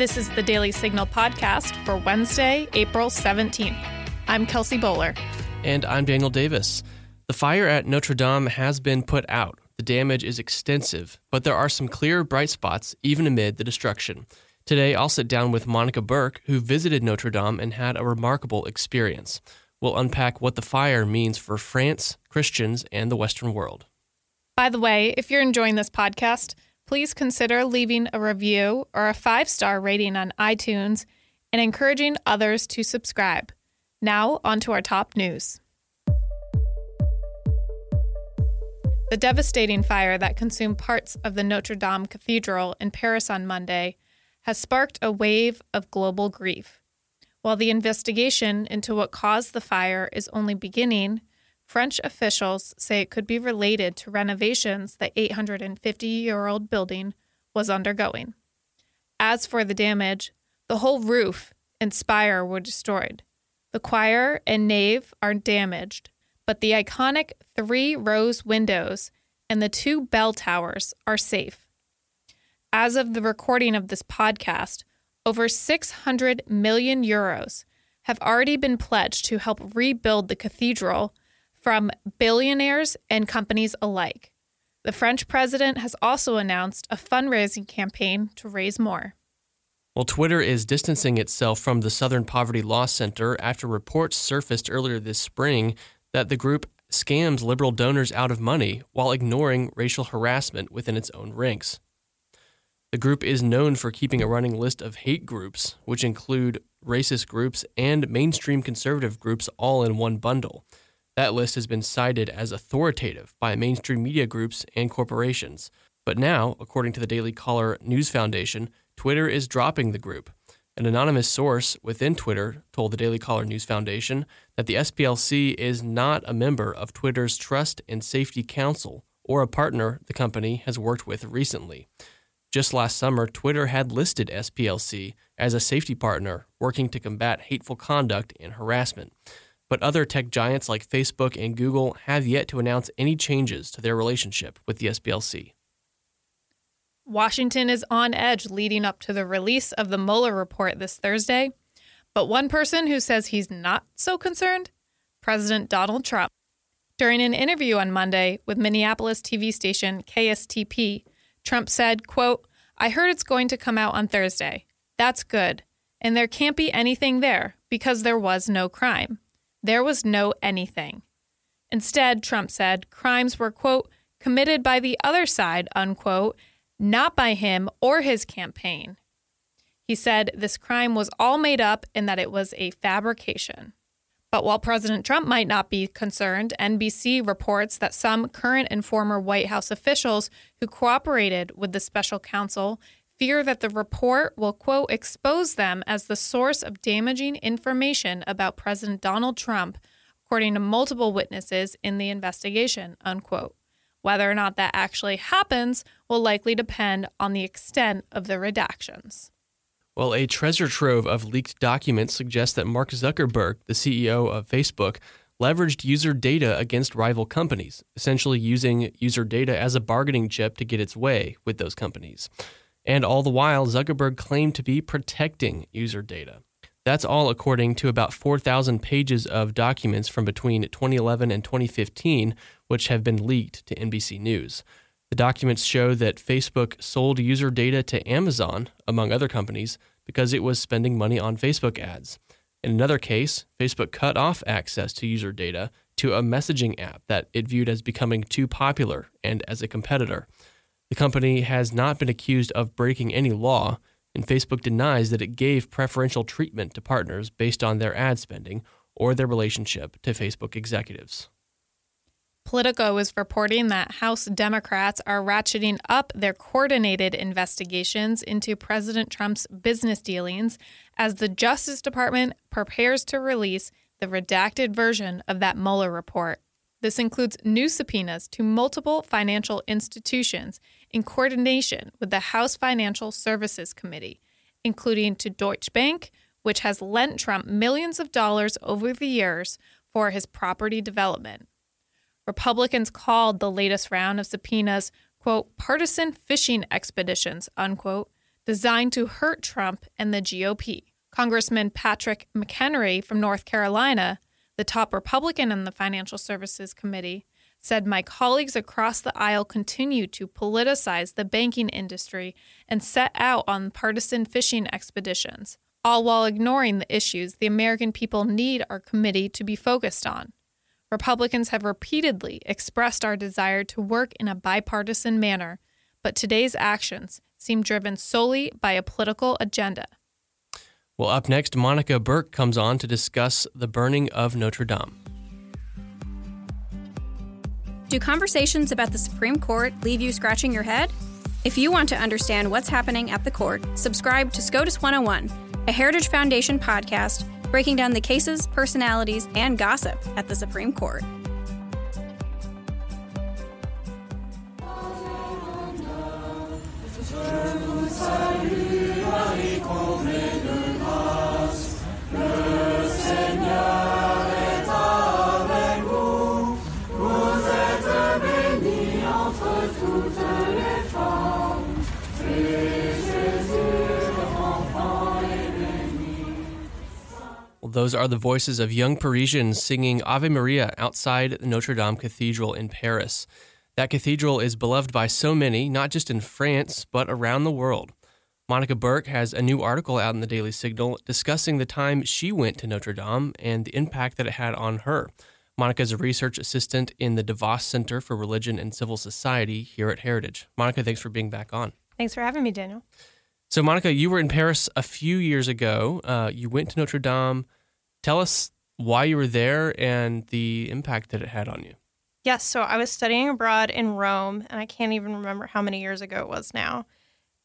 This is the Daily Signal podcast for Wednesday, April 17th. I'm Kelsey Bolar. And I'm Daniel Davis. The fire at Notre Dame has been put out. The damage is extensive, but there are some clear bright spots even amid the destruction. Today, I'll sit down with Monica Burke, who visited Notre Dame and had a remarkable experience. We'll unpack what the fire means for France, Christians, and the Western world. By the way, if you're enjoying this podcast, please consider leaving a review or a five star rating on iTunes and encouraging others to subscribe. Now, on to our top news. The devastating fire that consumed parts of the Notre Dame Cathedral in Paris on Monday has sparked a wave of global grief. While the investigation into what caused the fire is only beginning, French officials say it could be related to renovations the 850 year old building was undergoing. As for the damage, the whole roof and spire were destroyed. The choir and nave are damaged, but the iconic three rose windows and the two bell towers are safe. As of the recording of this podcast, over 600 million euros have already been pledged to help rebuild the cathedral from billionaires and companies alike. The French president has also announced a fundraising campaign to raise more. Well, Twitter is distancing itself from the Southern Poverty Law Center after reports surfaced earlier this spring that the group scams liberal donors out of money while ignoring racial harassment within its own ranks. The group is known for keeping a running list of hate groups, which include racist groups and mainstream conservative groups all in one bundle. That list has been cited as authoritative by mainstream media groups and corporations. But now, according to the Daily Caller News Foundation, Twitter is dropping the group. An anonymous source within Twitter told the Daily Caller News Foundation that the SPLC is not a member of Twitter's Trust and Safety Council or a partner the company has worked with recently. Just last summer, Twitter had listed SPLC as a safety partner working to combat hateful conduct and harassment but other tech giants like Facebook and Google have yet to announce any changes to their relationship with the SPLC. Washington is on edge leading up to the release of the Mueller report this Thursday. But one person who says he's not so concerned President Donald Trump. During an interview on Monday with Minneapolis TV station KSTP, Trump said, quote, I heard it's going to come out on Thursday. That's good. And there can't be anything there because there was no crime. There was no anything. Instead, Trump said crimes were, quote, committed by the other side, unquote, not by him or his campaign. He said this crime was all made up and that it was a fabrication. But while President Trump might not be concerned, NBC reports that some current and former White House officials who cooperated with the special counsel fear that the report will, quote, expose them as the source of damaging information about President Donald Trump, according to multiple witnesses in the investigation, unquote. Whether or not that actually happens will likely depend on the extent of the redactions. Well, a treasure trove of leaked documents suggests that Mark Zuckerberg, the CEO of Facebook, leveraged user data against rival companies, essentially using user data as a bargaining chip to get its way with those companies. And all the while, Zuckerberg claimed to be protecting user data. That's all according to about 4,000 pages of documents from between 2011 and 2015, which have been leaked to NBC News. The documents show that Facebook sold user data to Amazon, among other companies, because it was spending money on Facebook ads. In another case, Facebook cut off access to user data to a messaging app that it viewed as becoming too popular and as a competitor. The company has not been accused of breaking any law, and Facebook denies that it gave preferential treatment to partners based on their ad spending or their relationship to Facebook executives. Politico is reporting that House Democrats are ratcheting up their coordinated investigations into President Trump's business dealings as the Justice Department prepares to release the redacted version of that Mueller report. This includes new subpoenas to multiple financial institutions in coordination with the House Financial Services Committee, including to Deutsche Bank, which has lent Trump millions of dollars over the years for his property development. Republicans called the latest round of subpoenas, quote, partisan fishing expeditions, unquote, designed to hurt Trump and the GOP. Congressman Patrick McHenry from North Carolina, the top Republican in the Financial Services Committee, said my colleagues across the aisle continue to politicize the banking industry and set out on partisan fishing expeditions, all while ignoring the issues the American people need our committee to be focused on. Republicans have repeatedly expressed our desire to work in a bipartisan manner, but today's actions seem driven solely by a political agenda. Well, up next, Monica Burke comes on to discuss the burning of Notre Dame. Do conversations about the Supreme Court leave you scratching your head? If you want to understand what's happening at the court, subscribe to SCOTUS 101, a Heritage Foundation podcast breaking down the cases, personalities, and gossip at the Supreme Court. Those are the voices of young Parisians singing Ave Maria outside Notre Dame Cathedral in Paris. That cathedral is beloved by so many, not just in France, but around the world. Monica Burke has a new article out in the Daily Signal discussing the time she went to Notre Dame and the impact that it had on her. Monica is a research assistant in the DeVos Center for Religion and Civil Society here at Heritage. Monica, thanks for being back on. Thanks for having me, Daniel. So, Monica, you were in Paris a few years ago. Uh, you went to Notre Dame. Tell us why you were there and the impact that it had on you. Yes, so I was studying abroad in Rome, and I can't even remember how many years ago it was now.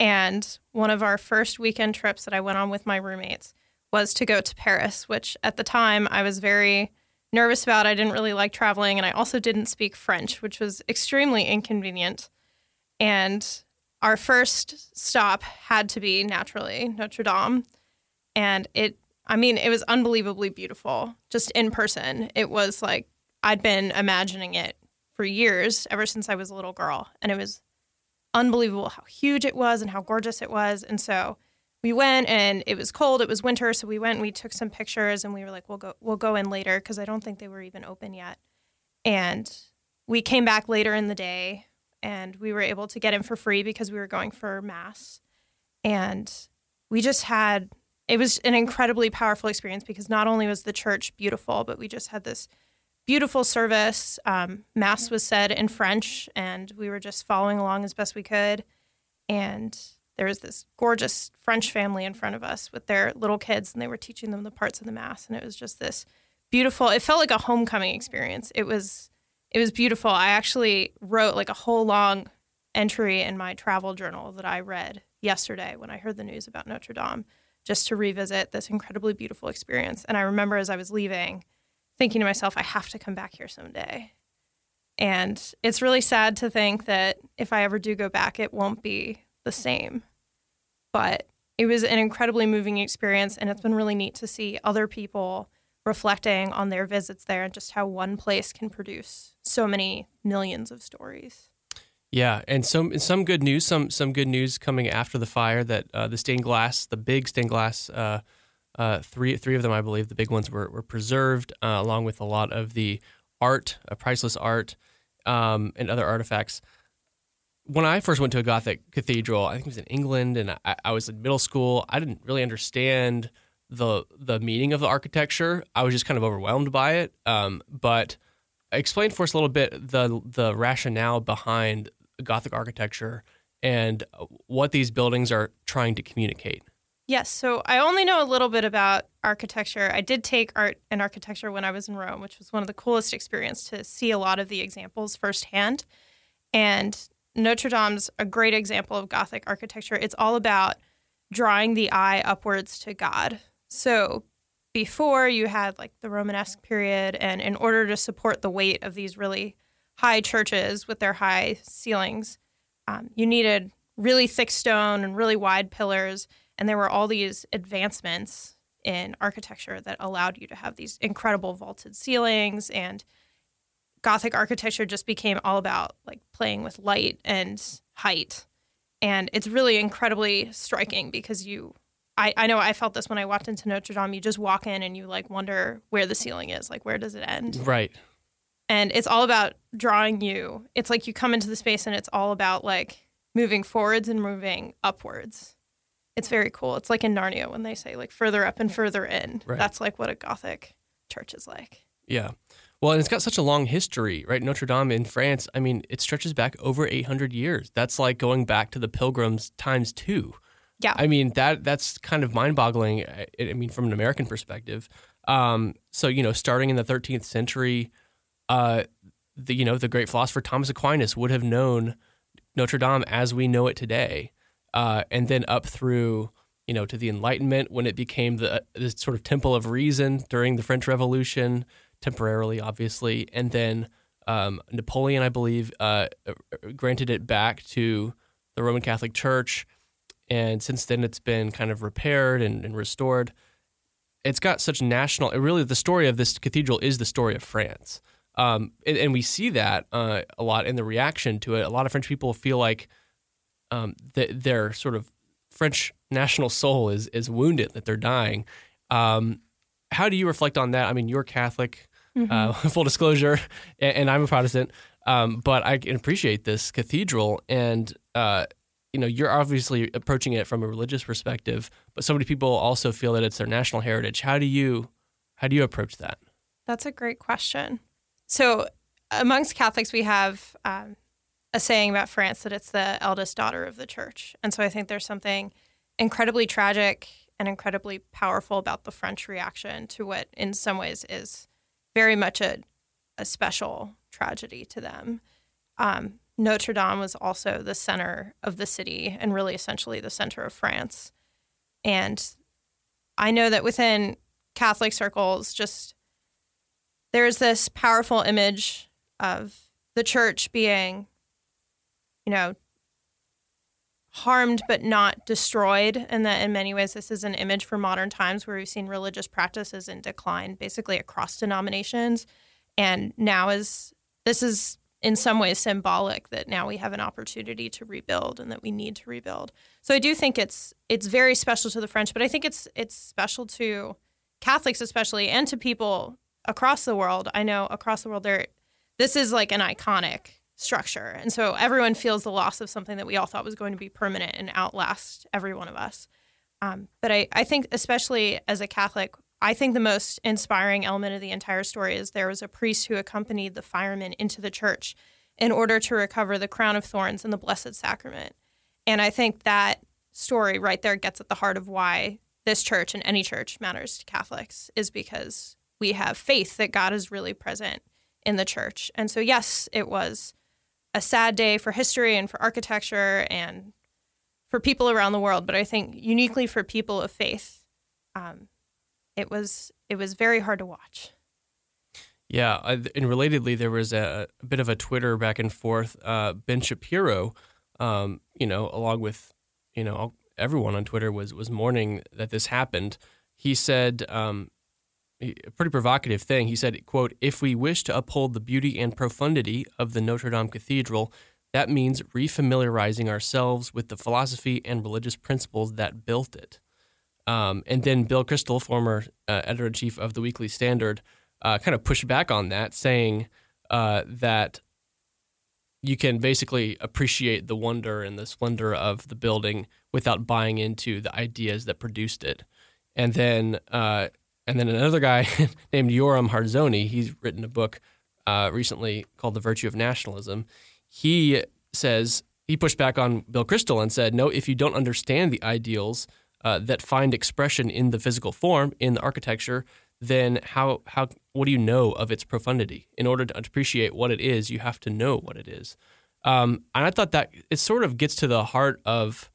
And one of our first weekend trips that I went on with my roommates was to go to Paris, which at the time I was very nervous about. I didn't really like traveling, and I also didn't speak French, which was extremely inconvenient. And our first stop had to be naturally Notre Dame. And it I mean, it was unbelievably beautiful just in person. It was like I'd been imagining it for years, ever since I was a little girl. And it was unbelievable how huge it was and how gorgeous it was. And so we went and it was cold, it was winter, so we went and we took some pictures and we were like, we'll go we'll go in later because I don't think they were even open yet. And we came back later in the day and we were able to get in for free because we were going for mass. And we just had it was an incredibly powerful experience because not only was the church beautiful, but we just had this beautiful service. Um, mass was said in French, and we were just following along as best we could. And there was this gorgeous French family in front of us with their little kids, and they were teaching them the parts of the mass. And it was just this beautiful. It felt like a homecoming experience. It was it was beautiful. I actually wrote like a whole long entry in my travel journal that I read yesterday when I heard the news about Notre Dame just to revisit this incredibly beautiful experience. And I remember as I was leaving, thinking to myself, I have to come back here someday. And it's really sad to think that if I ever do go back, it won't be the same. But it was an incredibly moving experience, and it's been really neat to see other people reflecting on their visits there and just how one place can produce so many millions of stories. Yeah, and some some good news, some some good news coming after the fire that uh, the stained glass, the big stained glass, uh, uh, three three of them, I believe, the big ones were were preserved, uh, along with a lot of the art, priceless art, um, and other artifacts. When I first went to a Gothic cathedral, I think it was in England, and I, I was in middle school. I didn't really understand the the meaning of the architecture. I was just kind of overwhelmed by it. Um, but explain for us a little bit the the rationale behind Gothic architecture and what these buildings are trying to communicate. Yes, so I only know a little bit about architecture. I did take art and architecture when I was in Rome, which was one of the coolest experiences to see a lot of the examples firsthand. And Notre Dame's a great example of Gothic architecture. It's all about drawing the eye upwards to God. So before you had like the Romanesque period, and in order to support the weight of these really high churches with their high ceilings, um, you needed really thick stone and really wide pillars. And there were all these advancements in architecture that allowed you to have these incredible vaulted ceilings and Gothic architecture just became all about like playing with light and height. And it's really incredibly striking because you, I, I know I felt this when I walked into Notre Dame. You just walk in and you like wonder where the ceiling is, like where does it end? Right. And it's all about drawing you. It's like you come into the space and it's all about like moving forwards and moving upwards. It's very cool. It's like in Narnia when they say like further up and further in. Right. That's like what a Gothic church is like. Yeah. Well, and it's got such a long history, right? Notre Dame in France, I mean, it stretches back over 800 years. That's like going back to the pilgrims times two. Yeah. I mean, that that's kind of mind-boggling. I, I mean, from an American perspective. Um, so you know, starting in the 13th century, uh, the you know the great philosopher Thomas Aquinas would have known Notre Dame as we know it today, uh, and then up through you know to the Enlightenment when it became the, sort of temple of reason during the French Revolution, temporarily, obviously, and then um, Napoleon, I believe, uh, granted it back to the Roman Catholic Church, and since then it's been kind of repaired and, and restored. It's got such national. It really, the story of this cathedral is the story of France, um, and, and we see that uh, a lot in the reaction to it. A lot of French people feel like um, that their sort of French national soul is is wounded, that they're dying. Um, how do you reflect on that? I mean, you're Catholic, uh, full disclosure, and, and I'm a Protestant, um, but I can appreciate this cathedral, and uh, you know, you're obviously approaching it from a religious perspective, but so many people also feel that it's their national heritage. How do you how do you approach that? That's a great question. So, amongst Catholics, we have um, a saying about France that it's the eldest daughter of the church. And so I think there's something incredibly tragic and incredibly powerful about the French reaction to what, in some ways, is very much a, a special tragedy to them. Um, Notre Dame was also the center of the city and really essentially the center of France. And I know that within Catholic circles, just there's this powerful image of the church being, you know, harmed but not destroyed. And that in many ways, this is an image for modern times where we've seen religious practices in decline basically across denominations. And now is this is in some ways symbolic that now we have an opportunity to rebuild and that we need to rebuild. So I do think it's it's very special to the French, but I think it's it's special to Catholics especially and to people across the world. I know across the world there this is like an iconic structure. And so everyone feels the loss of something that we all thought was going to be permanent and outlast every one of us. Um, but I, I think, especially as a Catholic, I think the most inspiring element of the entire story is there was a priest who accompanied the firemen into the church in order to recover the crown of thorns and the Blessed Sacrament. And I think that story right there gets at the heart of why this church and any church matters to Catholics, is because we have faith that God is really present in the church. And so, yes, it was a sad day for history and for architecture and for people around the world, but I think uniquely for people of faith, um, it was it was very hard to watch. Yeah, and relatedly, there was a, a bit of a Twitter back and forth. Uh, ben Shapiro, um, you know, along with you know everyone on Twitter was was mourning that this happened. He said um, a pretty provocative thing. He said, "quote If we wish to uphold the beauty and profundity of the Notre Dame Cathedral." That means refamiliarizing ourselves with the philosophy and religious principles that built it. Um, and then Bill Kristol, former uh, editor in chief of the Weekly Standard, uh, kind of pushed back on that, saying uh, that you can basically appreciate the wonder and the splendor of the building without buying into the ideas that produced it. And then, uh, and then another guy named Yoram Hazony, he's written a book uh, recently called The Virtue of Nationalism. He says he pushed back on Bill Kristol and said, "No, if you don't understand the ideals." Uh, that find expression in the physical form in the architecture, then how how what do you know of its profundity? In order to appreciate what it is, you have to know what it is. Um, and I thought that it sort of gets to the heart of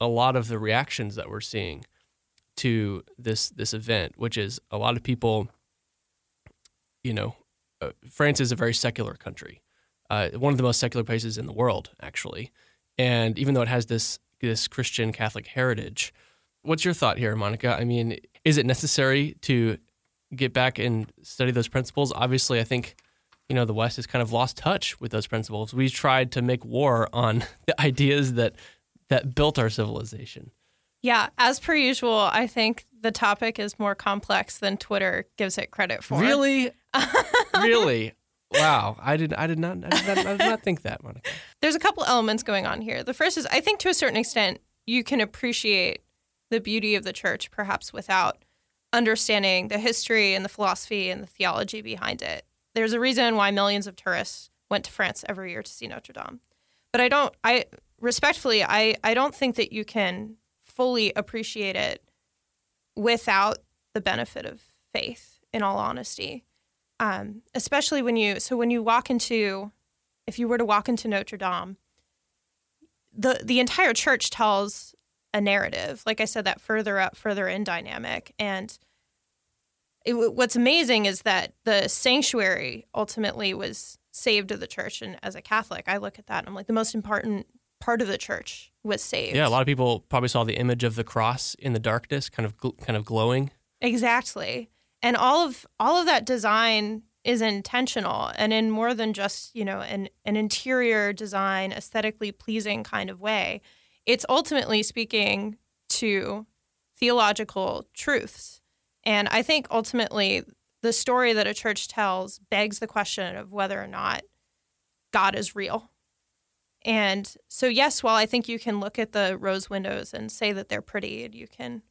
a lot of the reactions that we're seeing to this this event, which is a lot of people. You know, uh, France is a very secular country, uh, one of the most secular places in the world, actually. And even though it has this this Christian Catholic heritage, What's your thought here, Monica? I mean, is it necessary to get back and study those principles? Obviously, I think you know the West has kind of lost touch with those principles. We tried to make war on the ideas that that built our civilization. Yeah, as per usual, I think the topic is more complex than Twitter gives it credit for. Really? really? Wow. I did I did not I did not, I did not think that, Monica. There's a couple elements going on here. The first is I think to a certain extent you can appreciate the beauty of the church perhaps without understanding the history and the philosophy and the theology behind it. There's a reason why millions of tourists went to France every year to see Notre Dame. But I don't I respectfully I I don't think that you can fully appreciate it without the benefit of faith in all honesty. Um, especially when you so when you walk into if you were to walk into notre dame the the entire church tells a narrative like i said that further up further in dynamic. And it, what's amazing is that the sanctuary ultimately was saved of the church. And as a catholic i look at that and i'm like the most important part of the church was saved Yeah, a lot of people probably saw the image of the cross in the darkness, kind of gl- kind of glowing. Exactly. And all of all of that design is intentional and in more than just, you know, an, an interior design, aesthetically pleasing kind of way. It's ultimately speaking to theological truths. And I think ultimately the story that a church tells begs the question of whether or not God is real. And so, yes, while I think you can look at the rose windows and say that they're pretty, and you can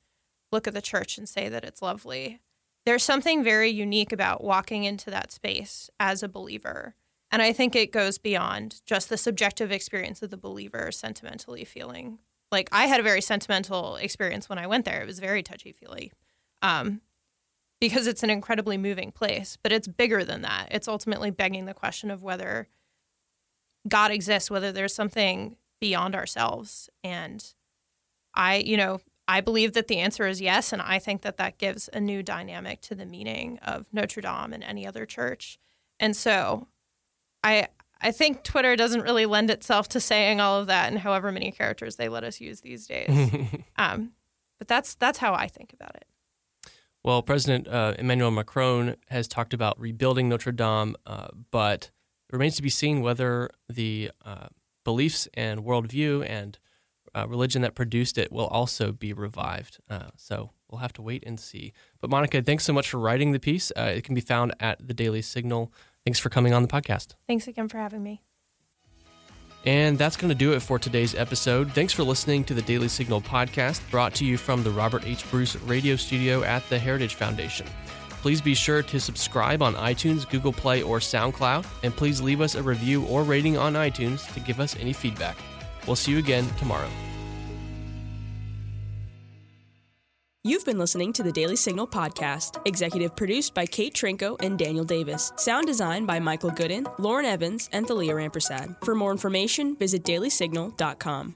look at the church and say that it's lovely, there's something very unique about walking into that space as a believer. And I think it goes beyond just the subjective experience of the believer sentimentally feeling. Like I had a very sentimental experience when I went there. It was very touchy feely. Um, because it's an incredibly moving place, but it's bigger than that. It's ultimately begging the question of whether God exists, whether there's something beyond ourselves. And I, you know, I believe that the answer is yes. And I think that that gives a new dynamic to the meaning of Notre Dame and any other church. And so I, I think Twitter doesn't really lend itself to saying all of that and however many characters they let us use these days. um, but that's that's how I think about it. Well, President uh, Emmanuel Macron has talked about rebuilding Notre Dame, uh, but it remains to be seen whether the uh, beliefs and worldview and uh, religion that produced it will also be revived. Uh, so we'll have to wait and see. But Monica, thanks so much for writing the piece. Uh, it can be found at the Daily Signal. Thanks for coming on the podcast. Thanks again for having me. And that's going to do it for today's episode. Thanks for listening to the Daily Signal podcast, brought to you from the Robert H. Bruce radio studio at the Heritage Foundation. Please be sure to subscribe on iTunes, Google Play, or SoundCloud, and please leave us a review or rating on iTunes to give us any feedback. We'll see you again tomorrow. You've been listening to the Daily Signal podcast, executive produced by Kate Trinko and Daniel Davis, sound design by Michael Gooden, Lauren Evans, and Thalia Rampersad. For more information, visit dailysignal.com.